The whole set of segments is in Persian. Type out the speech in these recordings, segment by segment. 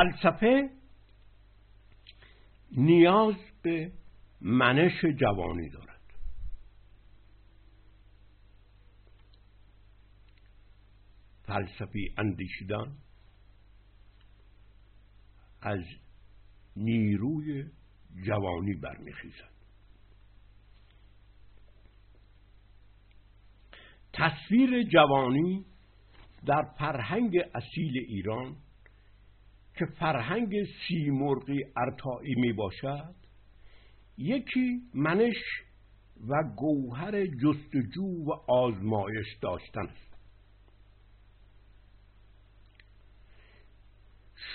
فلسفه نیاز به منش جوانی دارد. فلسفی اندیشیدن از نیروی جوانی برمیخیزد. تصویر جوانی در فرهنگ اصیل ایران که فرهنگ سیمرغی ارتایی می باشد یکی منش و گوهر جستجو و آزمایش داشتن است.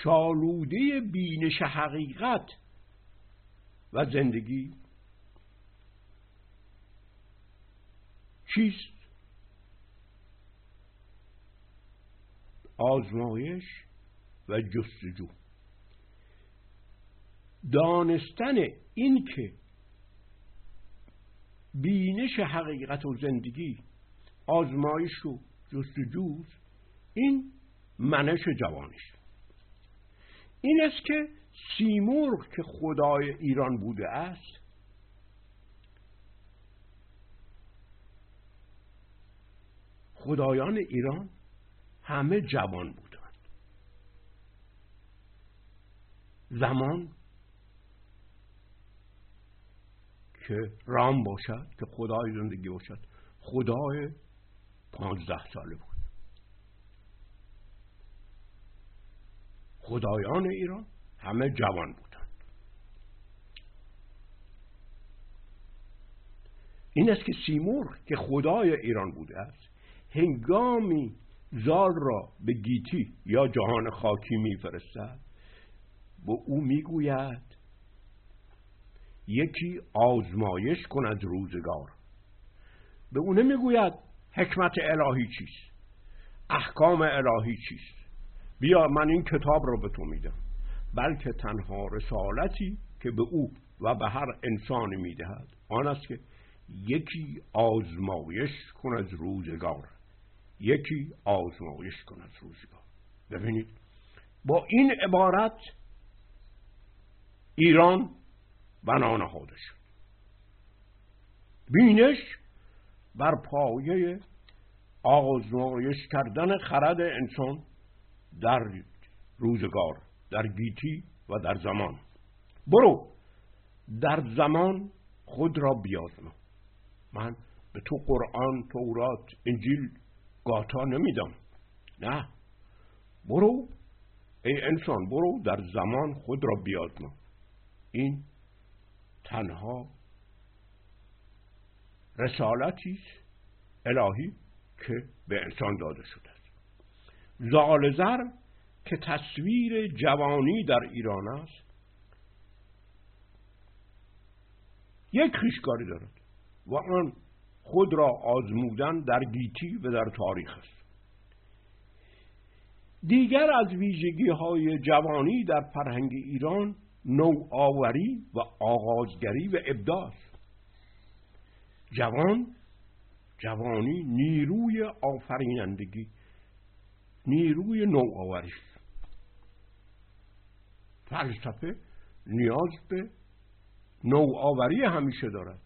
شالوده بینش حقیقت و زندگی چیست؟ آزمایش و جستجو. دانستن این که بینش حقیقت و زندگی آزمایش و جستجو این منش جوانش این است که سیمرغ که خدای ایران بوده است خدایان ایران همه جوان بودند زمان که رام باشد که خدای زندگی باشد. خدای پانزده ساله بود. خدایان ایران همه جوان بودند. این است که سیمور که خدای ایران بوده است هنگامی زال را به گیتی یا جهان خاکی میفرستد به او می‌گوید یکی آزمایش کن از روزگار. به او نمی‌گوید حکمت الهی چیست احکام الهی چیست. بیا من این کتاب را به تو میدم. بلکه تنها رسالتی که به او و به هر انسانی می‌دهد آن است که یکی آزمایش کن از روزگار. یکی آزمایش کن از روزگار. ببینید با این عبارت ایران بنا نهاده شد بینش بر پایه آزمایش کردن خرد انسان در روزگار در گیتی و در زمان. برو در زمان خود را بیازما. من به تو قرآن تورات انجیل گاتا نمیدم. نه. برو ای انسان برو در زمان خود را بیازما. این تنها رسالتی الهی که به انسان داده شده است. زال که تصویر جوانی در ایران است یک خیشکاری دارد و آن خود را آزمودن در گیتی و در تاریخ است. دیگر از ویژگی های جوانی در فرهنگ ایران نوآوری و آغازگری و ابداع. جوان جوانی نیروی آفرینندگی نیروی نوآوری. فلسفه نیاز به نوآوری همیشه دارد.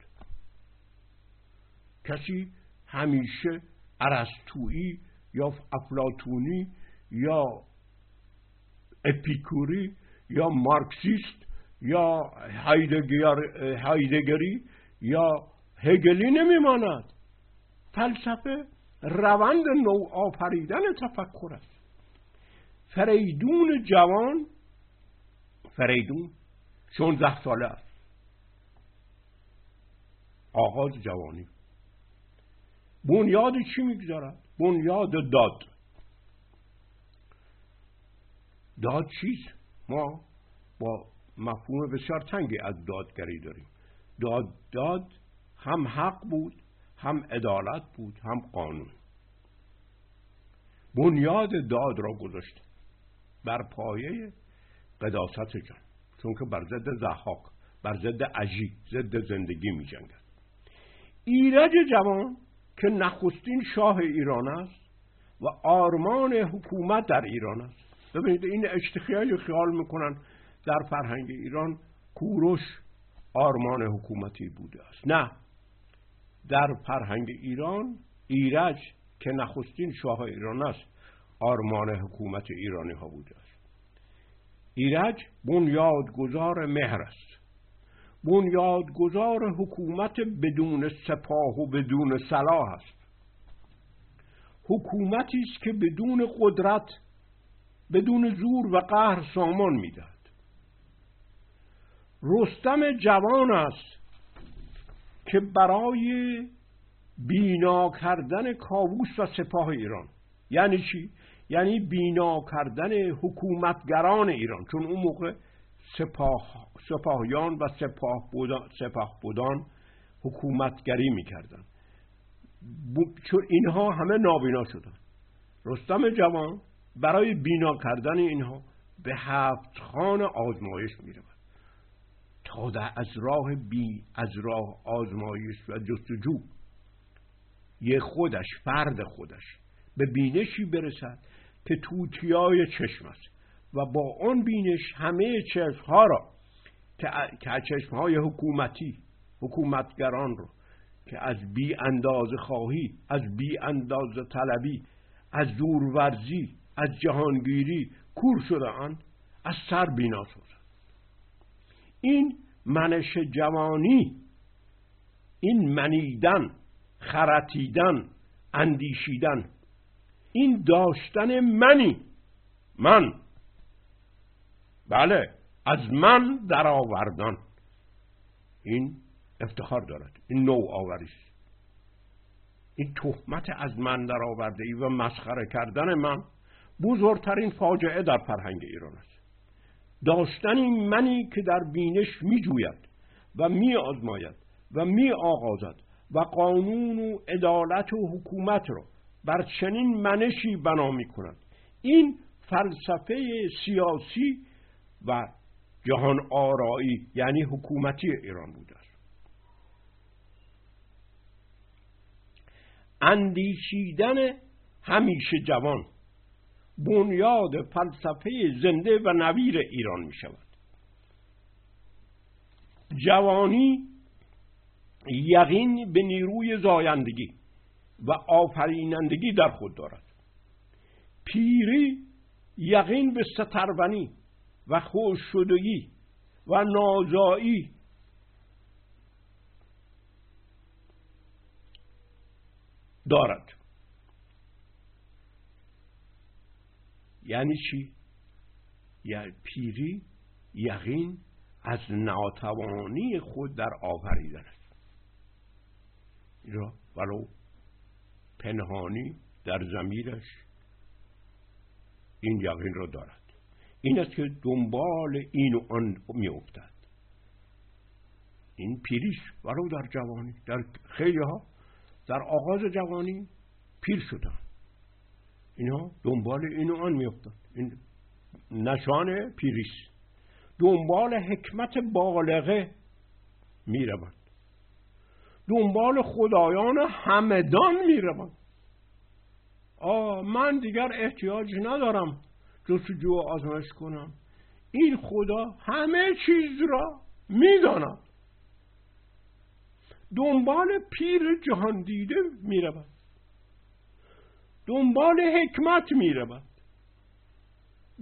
کسی همیشه ارسطویی یا افلاتونی یا اپیکوری یا مارکسیست یا هایدگری یا هگلی نمیماند. فلسفه روند نو آفریدن تفکر است. فریدون جوان فریدون 16 ساله است. آغاز جوانی. بنیاد چی می‌گذارد؟ بنیاد داد. داد چیست؟ ما با مفهوم بسیار تنگی از دادگری داریم. داد داد هم حق بود هم عدالت بود هم قانون. بنیاد داد را گذاشت بر پایه قداست جان. چون که بر ضد زحاک بر ضد عجی ضد زندگی می جنگد. ایرج جوان که نخستین شاه ایران است و آرمان حکومت در ایران است. ببینید این اشتخیایی خیال می‌کنن در فرهنگ ایران کوروش آرمان حکومتی بوده است. نه. در فرهنگ ایران ایرج که نخستین شاه ایران است آرمان حکومت ایرانی ها بوده است. ایرج بنیادگذار مهر است. بنیادگذار حکومت بدون سپاه و بدون سلاح است. حکومتی است که بدون قدرت بدون زور و قهر سامان می‌دهد. رستم جوان است که برای بینا کردن کاووس و سپاه ایران. یعنی چی؟ یعنی بینا کردن حکومتگران ایران. چون اون موقع سپاه، سپاهیان و سپاه بودان, سپاه بودان حکومتگری می‌کردن. چون اینها همه نابینا شدن. رستم جوان برای بینا کردن اینها به هفت خان آزمایش می‌رود. تا در از راه بی از راه آزمایش و جستجو. یه خودش فرد خودش به بینشی برسد که توتیای چشم است و با آن بینش همه ها را که چشم های حکومتی حکومتگران رو که از بی انداز خواهی از بی انداز طلبی از دورورزی از جهانگیری کور شده از سر بینا شد این منش جوانی این منیدن خرتیدن اندیشیدن این داشتن منی من. بله از من در آوردن این افتخار دارد این نوع آوریست این تهمت از من در آورده ای و مسخره کردن من بزرگترین فاجعه در فرهنگ ایران است. داشتن این منی که در بینش می جوید و می آزماید و می آغازد و قانون و عدالت و حکومت را بر چنین منشی بنا می کند این فلسفه سیاسی و جهان آرایی یعنی حکومتی ایران بوده است. اندیشیدن همیشه جوان بنیاد فلسفه زنده و نویر ایران می شود جوانی یقین به نیروی زایندگی و آفرینندگی در خود دارد. پیری یقین به سترونی و خوششدگی و نازایی دارد. یعنی چی؟ یعنی پیری یقین از ناتوانی خود در آفریدن است. این ولو پنهانی در زمیرش این یقین را دارد. این است که دنبال این و آن می افتد این پیریش ولو در جوانی در خیلی ها در آغاز جوانی پیر شدن اینها دنبال این و آن میافتند این نشان پیریس دنبال حکمت بالغه می‌روند. دنبال خدایان همدان می‌روند. آه من دیگر احتیاج ندارم جستجو آزمایش کنم. این خدا همه چیز را می‌داند. دنبال پیر جهان دیده می‌روند. دنبال حکمت می رود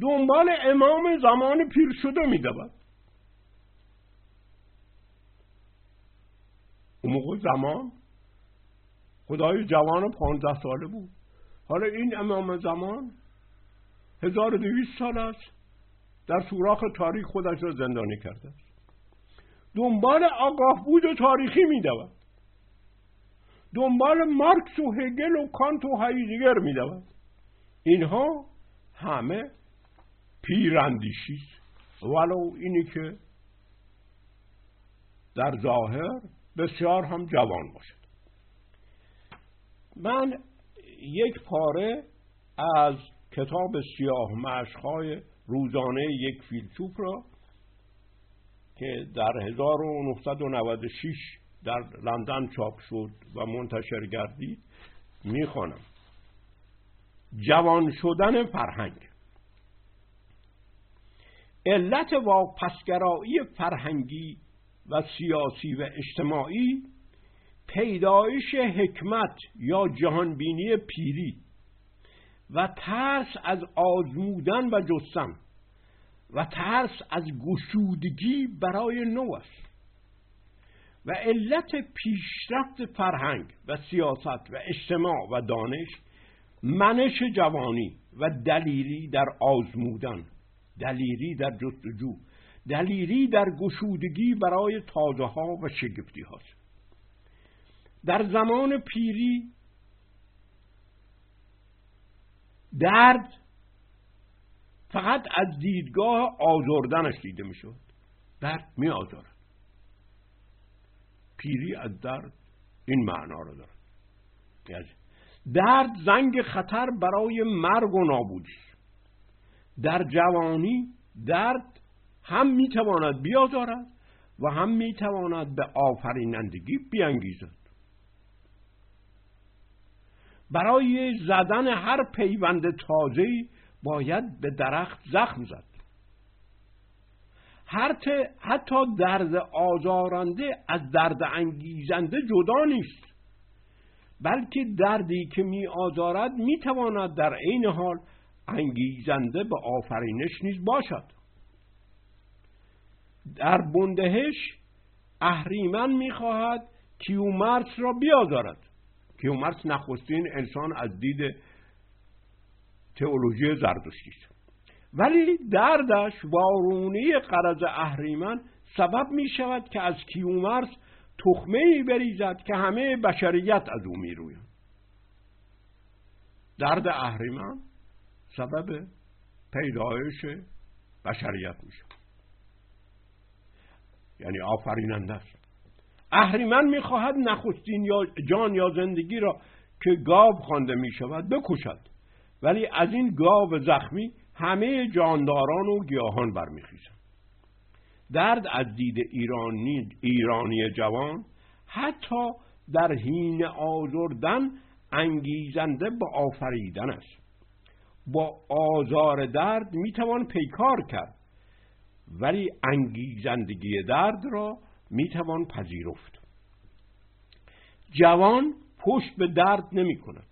دنبال امام زمان پیر شده می رود اون موقع زمان خدای جوان پانزده ساله بود. حالا این امام زمان هزار دویست سال است. در سوراخ تاریخ خودش را زندانی کرده دنبال آگاه بود و تاریخی می دود دنبال مارکس و هگل و کانت و هایدگر میدود اینها همه پیراندیشی ولو اینی که در ظاهر بسیار هم جوان باشد. من یک پاره از کتاب سیاه مشخای روزانه یک فیلسوف را که در 1996 در لندن چاپ شد و منتشر گردید می‌خوانم. جوان شدن فرهنگ. علت واپسگرایی فرهنگی و سیاسی و اجتماعی پیدایش حکمت یا جهانبینی پیری و ترس از آزمودن و جستن و ترس از گشودگی برای نو است. و علت پیشرفت فرهنگ و سیاست و اجتماع و دانش منش جوانی و دلیری در آزمودن دلیری در جستجو دلیری در گشودگی برای تازه ها و شگفتی هاست در زمان پیری درد فقط از دیدگاه آزردنش دیده می شود درد می آزارد پیری از درد این معنا رو دارد یعنی درد زنگ خطر برای مرگ و نابودی. در جوانی درد هم می‌تواند بیازارد و هم می‌تواند به آفرینندگی بیانگیزد. برای زدن هر پیوند تازه باید به درخت زخم زد. حتی درد آزارنده از درد انگیزنده جدا نیست. بلکه دردی که می آزارد می تواند در عین حال انگیزنده به آفرینش نیز باشد. در بندهش اهریمن می‌خواهد کیومرس را بیازارد. کیومرس نخستین انسان از دید تئولوژی زردشتی است. ولی دردش وارونی قرض اهریمن سبب می شود که از کیومرس تخمه ای بریزد که همه بشریت از او می روید درد اهریمن سبب پیدایش بشریت می شود یعنی آفریننده است. اهریمن می‌خواهد نخستین یا جان یا زندگی را که گاو خوانده می شود بکشد. ولی از این گاو زخمی همه جانداران و گیاهان برمیخیزند درد از دید ایرانی, ایرانی جوان حتی در حین آزردن انگیزنده به آفریدن است. با آزار درد می‌توان پیکار کرد ولی انگیزندگی درد را می‌توان پذیرفت. جوان پشت به درد نمی کند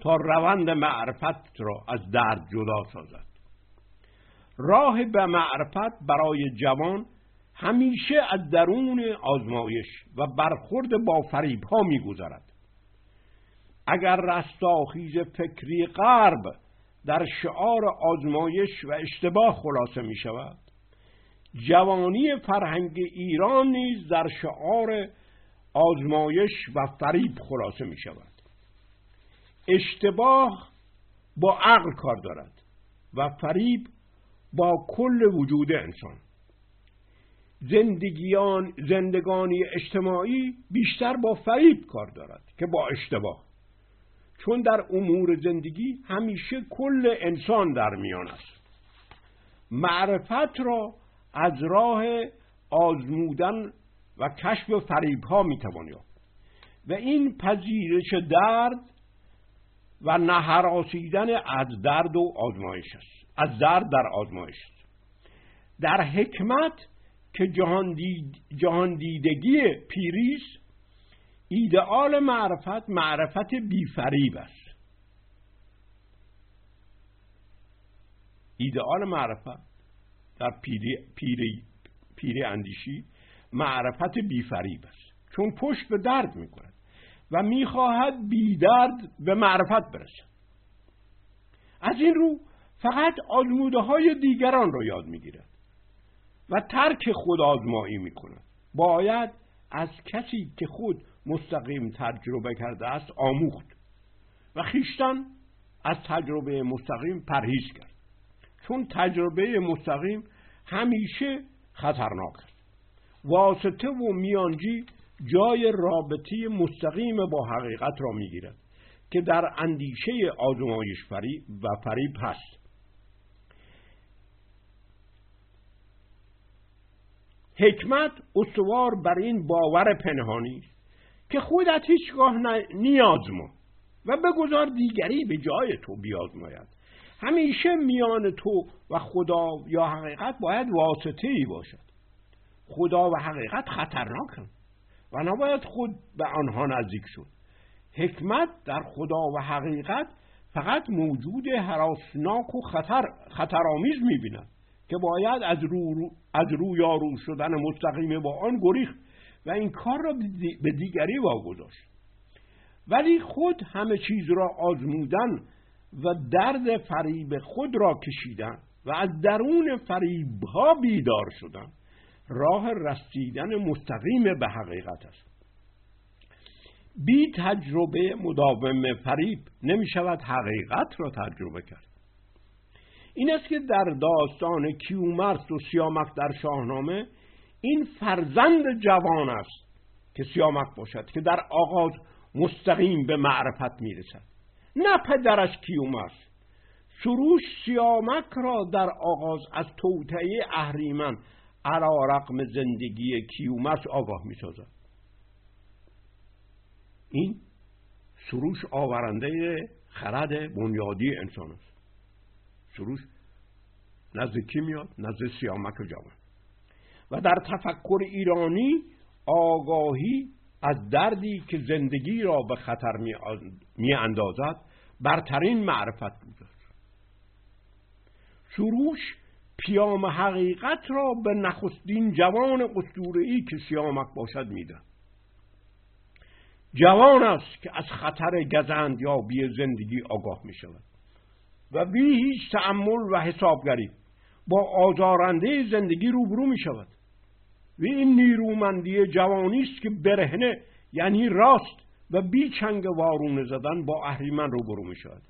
تا روند معرفت را از درد جدا سازد راه به معرفت برای جوان همیشه از درون آزمایش و برخورد با فریب ها می گذرد. اگر رستاخیز فکری غرب در شعار آزمایش و اشتباه خلاصه می شود جوانی فرهنگ ایران نیز در شعار آزمایش و فریب خلاصه می شود اشتباه با عقل کار دارد و فریب با کل وجود انسان. زندگیان زندگانی اجتماعی بیشتر با فریب کار دارد که با اشتباه. چون در امور زندگی همیشه کل انسان در میان است. معرفت را از راه آزمودن و کشف فریب ها یافت. و این پذیرش درد و نهراسیدن از درد و آزمایش است. از درد در آزمایش است. در حکمت که جهان, دید، جهان دیدگی پیریس ایدئال معرفت معرفت بیفریب است. ایدئال معرفت در پیری, پیری, پیری اندیشی معرفت بیفریب است. چون پشت به درد می‌کند. و می‌خواهد بی درد به معرفت برسد. از این رو فقط آزموده های دیگران را یاد می‌گیرد و ترک خود آزمایی می‌کند. باید از کسی که خود مستقیم تجربه کرده است آموخت و خیشتن از تجربه مستقیم پرهیز کرد. چون تجربه مستقیم همیشه خطرناک است. واسطه و میانجی جای رابطه مستقیم با حقیقت را می‌گیرد که در اندیشه آزمایش فریب و فریب هست حکمت استوار بر این باور پنهانی که خودت هیچگاه نیازما و بگذار دیگری به جای تو بیازماید. همیشه میان تو و خدا یا حقیقت باید واسطه ای باشد. خدا و حقیقت خطرناکن. و نباید خود به آنها نزدیک شد. حکمت در خدا و حقیقت فقط موجود حراسناک و خطر خطرآمیز می‌بیند که باید از رو, از رو شدن مستقیم با آن گریخت و این کار را به دیگری واگذاشت. ولی خود همه چیز را آزمودن و درد فریب خود را کشیدن و از درون فریبها بیدار شدن. راه رسیدن مستقیم به حقیقت است. بی تجربه مداوم فریب نمی شود حقیقت را تجربه کرد. این است که در داستان کیومرس و سیامک در شاهنامه این فرزند جوان است که سیامک باشد که در آغاز مستقیم به معرفت می‌رسد. نه پدرش کیومرس. سروش سیامک را در آغاز از توطعه اهریمن علا رقم زندگی کیومرس آگاه می‌سازد. این سروش آورنده خرد بنیادی انسان است. سروش نزد کی میاد؟ نزد سیامک جوان. و در تفکر ایرانی آگاهی از دردی که زندگی را به خطر می اندازد برترین معرفت بود سروش پیام حقیقت را به نخستین جوان ای که سیامک باشد میده جوان است که از خطر گزند یا بی زندگی آگاه می شود و بی هیچ تعمل و حسابگری با آزارنده زندگی روبرو می شود و این نیرومندی جوانی است که برهنه یعنی راست و بی چنگ وارونه زدن با اهریمن روبرو می شود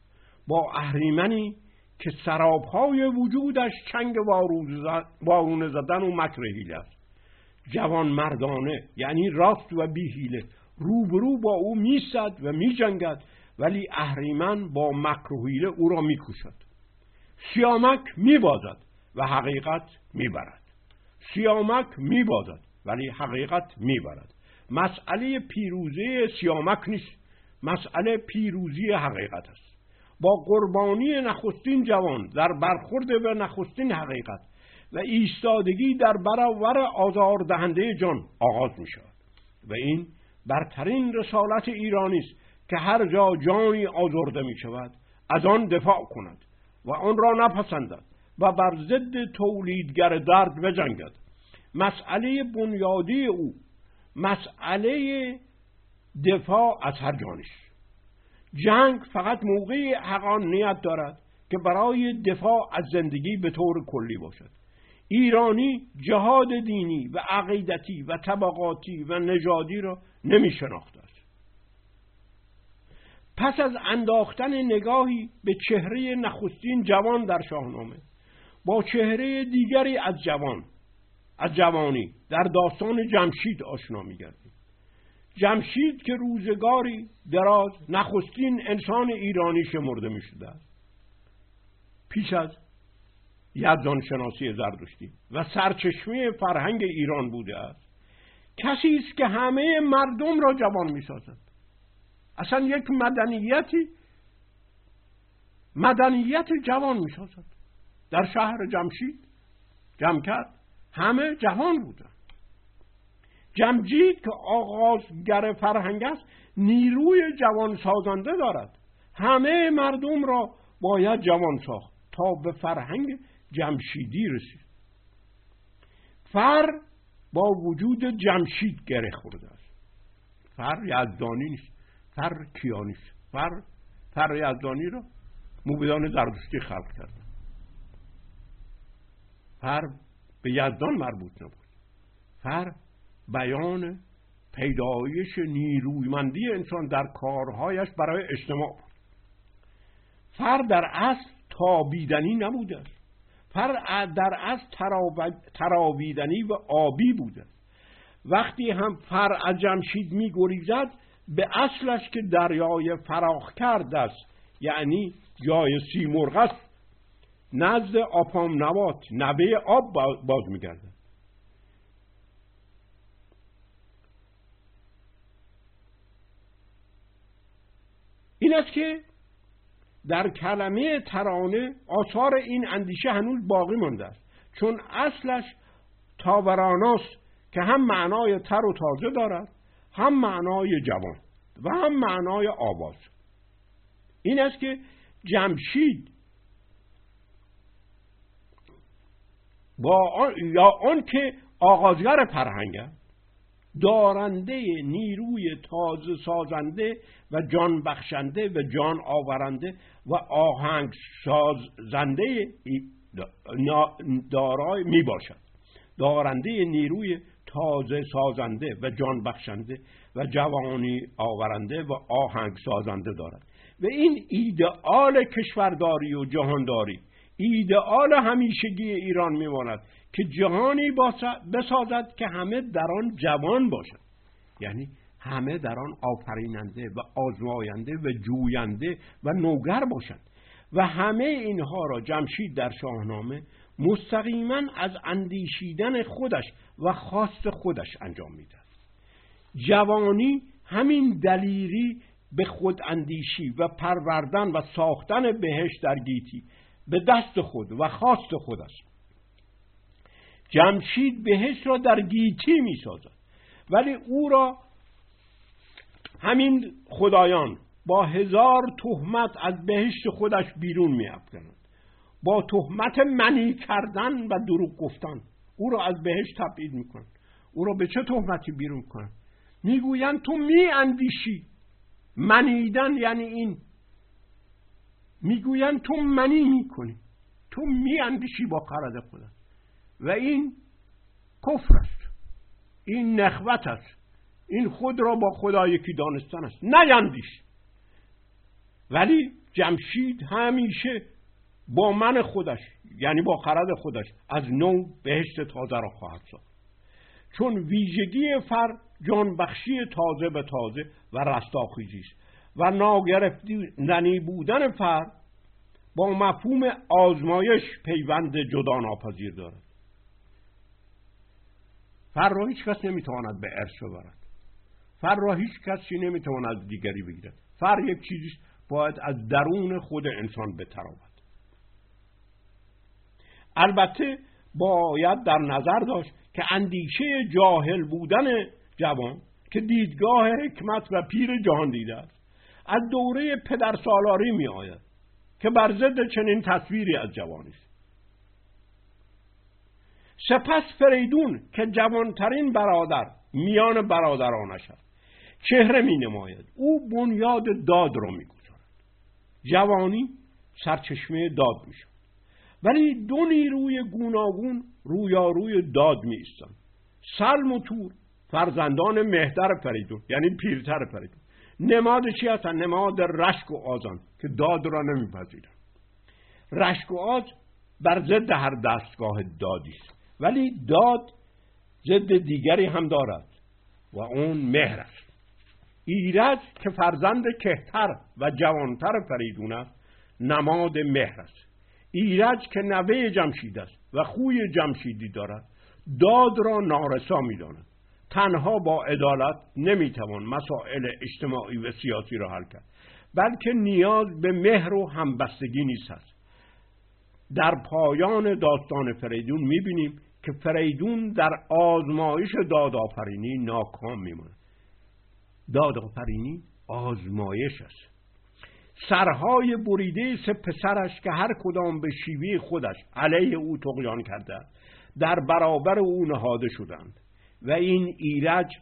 با اهریمنی که سرابهای وجودش چنگ وارونه زدن و مکر است. جوان مردانه یعنی راست و بی حیله. روبرو با او میسد و میجنگد ولی اهریمن با مکر و حیله او را میکوشد. سیامک میبازد و حقیقت می‌برد. سیامک میبازد ولی حقیقت می‌برد. مسئله پیروزی سیامک نیست. مسئله پیروزی حقیقت است. با قربانی نخستین جوان در برخورد به نخستین حقیقت و ایستادگی در برابر آزار دهنده جان آغاز می شود و این برترین رسالت ایرانی است که هر جا جانی آزرده می شود از آن دفاع کند و آن را نپسندد و بر ضد تولیدگر درد بجنگد. مسئله بنیادی او مسئله دفاع از هر جانش. جنگ فقط موقعی حقانیت دارد که برای دفاع از زندگی به طور کلی باشد. ایرانی جهاد دینی و عقیدتی و طبقاتی و نژادی را نمی شناخته است. پس از انداختن نگاهی به چهره نخستین جوان در شاهنامه با چهره دیگری از جوان از جوانی در داستان جمشید آشنا میگردیم. جمشید که روزگاری دراز نخستین انسان ایرانی شمرده می شده است پیش از یزدان شناسی زردشتی و سرچشمه فرهنگ ایران بوده است. کسی است که همه مردم را جوان می سازد اصلا یک مدنیتی مدنیت جوان می سازد در شهر جمشید جمع کرد همه جهان بودن جمجید که آغازگر فرهنگ است نیروی جوان سازنده دارد. همه مردم را باید جوان ساخت تا به فرهنگ جمشیدی رسید. فر با وجود جمشید گره خورده است. فر یزدانی نیست. فر کیانی است فر فر یزدانی را موبدان زردشتی خلق کرد فر به یزدان مربوط نبود. فر بیان پیدایش نیرویمندی انسان در کارهایش برای اجتماع. بود فر در اصل تابیدنی نبوده. فر در اصل تراویدنی و آبی بوده. وقتی هم فر از جمشید می گریزد به اصلش که دریای فراخ کرد است یعنی جای سیمرغ است نزد آپام نوات نوه آب باز میگرده این است که در کلمه ترانه آثار این اندیشه هنوز باقی مانده است. چون اصلش تاوراناست که هم معنای تر و تازه دارد هم معنای جوان و هم معنای آواز. این است که جمشید با آن یا آن که آغازگر فرهنگ دارنده نیروی تازه سازنده و جان بخشنده و جان آورنده و آهنگ سازنده دارای می باشد. دارنده نیروی تازه سازنده و جان بخشنده و جوانی آورنده و آهنگ سازنده دارد. و این ایدئال کشورداری و جهانداری ایدئال همیشگی ایران میماند که جهانی بسازد که همه در آن جوان باشد یعنی همه در آن آفریننده و آزماینده و جوینده و نوگر باشند. و همه اینها را جمشید در شاهنامه مستقیما از اندیشیدن خودش و خواست خودش انجام می‌دهد. جوانی همین دلیری به خود اندیشی و پروردن و ساختن بهشت در گیتی به دست خود و خواست خود است جمشید بهشت را در گیتی می سازد ولی او را همین خدایان با هزار تهمت از بهشت خودش بیرون می با تهمت منی کردن و دروغ گفتن. او را از بهشت تبعید می‌کنن او را به چه تهمتی بیرون کنن می‌گویند تو می اندیشی منیدن یعنی این می‌گویند تو منی می‌کنی. تو می اندیشی با قرد خودت. و این کفر است این نخوت است این خود را با خدا یکی دانستن است نیندیش ولی جمشید همیشه با من خودش یعنی با خرد خودش از نو بهشت تازه را خواهد ساخت. چون ویژگی فر جانبخشی تازه به تازه و رستاخیزی است و ناگرفتنی بودن فر با مفهوم آزمایش پیوند جدا ناپذیر دارد. فر را هیچ کس نمی‌تواند به ارث ببرد. فر را هیچ کسی نمی‌تواند دیگری بگیرد. فر یک چیزی باید از درون خود انسان بتراود البته باید در نظر داشت که اندیشه جاهل بودن جوان که دیدگاه حکمت و پیر جهان دیده است. از دوره پدر سالاری می آید که بر ضد چنین تصویری از جوانی است. سپس فریدون که جوانترین برادر میان برادرانش است چهره می نماید. او بنیاد داد را می گذارد. جوانی سرچشمه داد می شود. ولی دو نیروی گوناگون رویاروی داد می ایستند سلم و تور فرزندان مهتر فریدون یعنی پیرتر فریدون. نماد چی هستن؟ نماد رشک و آزان که داد را نمیپذیرن. رشک و آز بر ضد هر دستگاه دادی است. ولی داد ضد دیگری هم دارد و اون مهر است. ایرج که فرزند کهتر و جوانتر فریدون است نماد مهر است. ایرج که نوه جمشید است و خوی جمشیدی دارد داد را نارسا می‌داند. تنها با عدالت نمی‌توان مسائل اجتماعی و سیاسی را حل کرد. بلکه نیاز به مهر و همبستگی نیست است در پایان داستان فریدون می‌بینیم که فریدون در آزمایش دادآفرینی ناکام میماند. دادآفرینی آزمایش است. سرهای بریده سه پسرش که هر کدام به شیوه خودش علیه او تقیان کرده در برابر او نهاده شدند. و این ایرج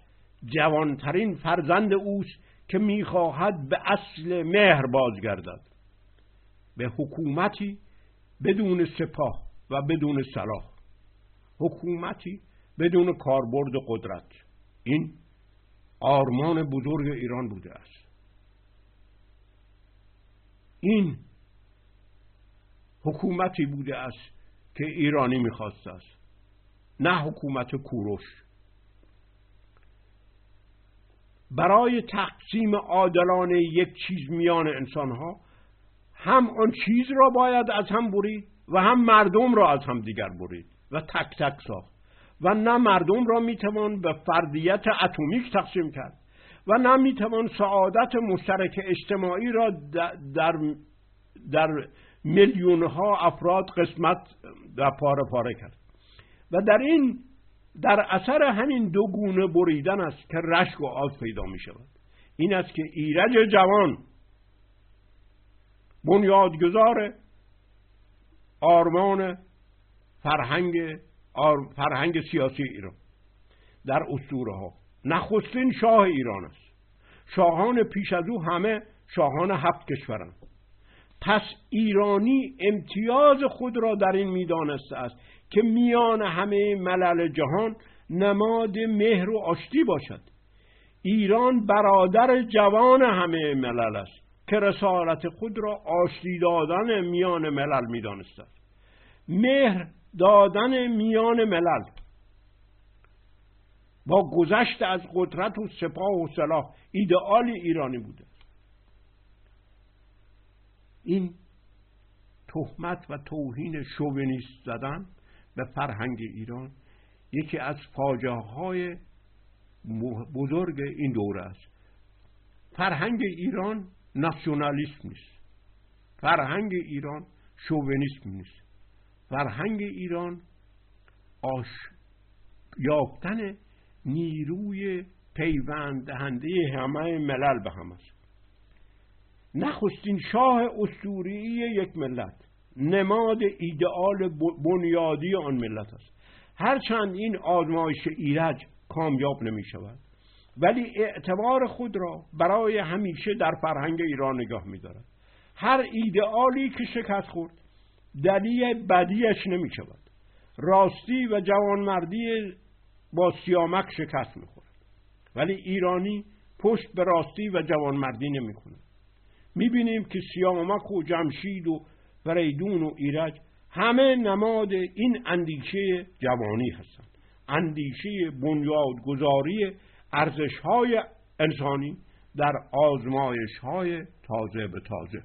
جوانترین فرزند اوست که می‌خواهد به اصل مهر بازگردد. به حکومتی بدون سپاه و بدون صلاح. حکومتی بدون کاربرد قدرت. این آرمان بزرگ ایران بوده است. این حکومتی بوده است که ایرانی می‌خواست است. نه حکومت کوروش. برای تقسیم عادلانه یک چیز میان انسانها هم آن چیز را باید از هم برید و هم مردم را از هم دیگر برید و تک تک ساخت. و نه مردم را می‌توان به فردیت اتمیک تقسیم کرد و نه می‌توان سعادت مشترک اجتماعی را در در میلیون ها افراد قسمت و پاره پاره کرد. و در این در اثر همین دو گونه بریدن است که رشک و آز پیدا می شود این است که ایرج جوان بنیادگذار آرمان فرهنگ فرهنگ سیاسی ایران در اسطوره ها نخستین شاه ایران است. شاهان پیش از او همه شاهان هفت کشورند. پس ایرانی امتیاز خود را در این می‌دانسته است. که میان همه ملل جهان نماد مهر و آشتی باشد. ایران برادر جوان همه ملل است که رسالت خود را آشتی دادن میان ملل می‌دانسته است مهر دادن میان ملل. با گذشت از قدرت و سپاه و سلاح ایدئال ایرانی بوده. این تهمت و توهین شوونیست زدن به فرهنگ ایران یکی از فاجعه های بزرگ این دوره است. فرهنگ ایران ناسیونالیسم نیست. فرهنگ ایران شوونیسم نیست. فرهنگ ایران آش یافتن نیروی پیوند دهنده همه ملل به هم است. نخستین شاه اسطوری یک ملت. نماد ایدئال بنیادی آن ملت است. هرچند این آزمایش ایرج کامیاب نمی شود ولی اعتبار خود را برای همیشه در فرهنگ ایران نگاه می دارد هر ایدئالی که شکست خورد دلیل بدیش نمی شود راستی و جوانمردی با سیامک شکست می خورد ولی ایرانی پشت به راستی و جوانمردی نمی کند می بینیم که سیامک و جمشید و فریدون و ایرج همه نماد این اندیشه جوانی هستند. اندیشه بنیادگذاری ارزش های انسانی در آزمایش های تازه به تازه.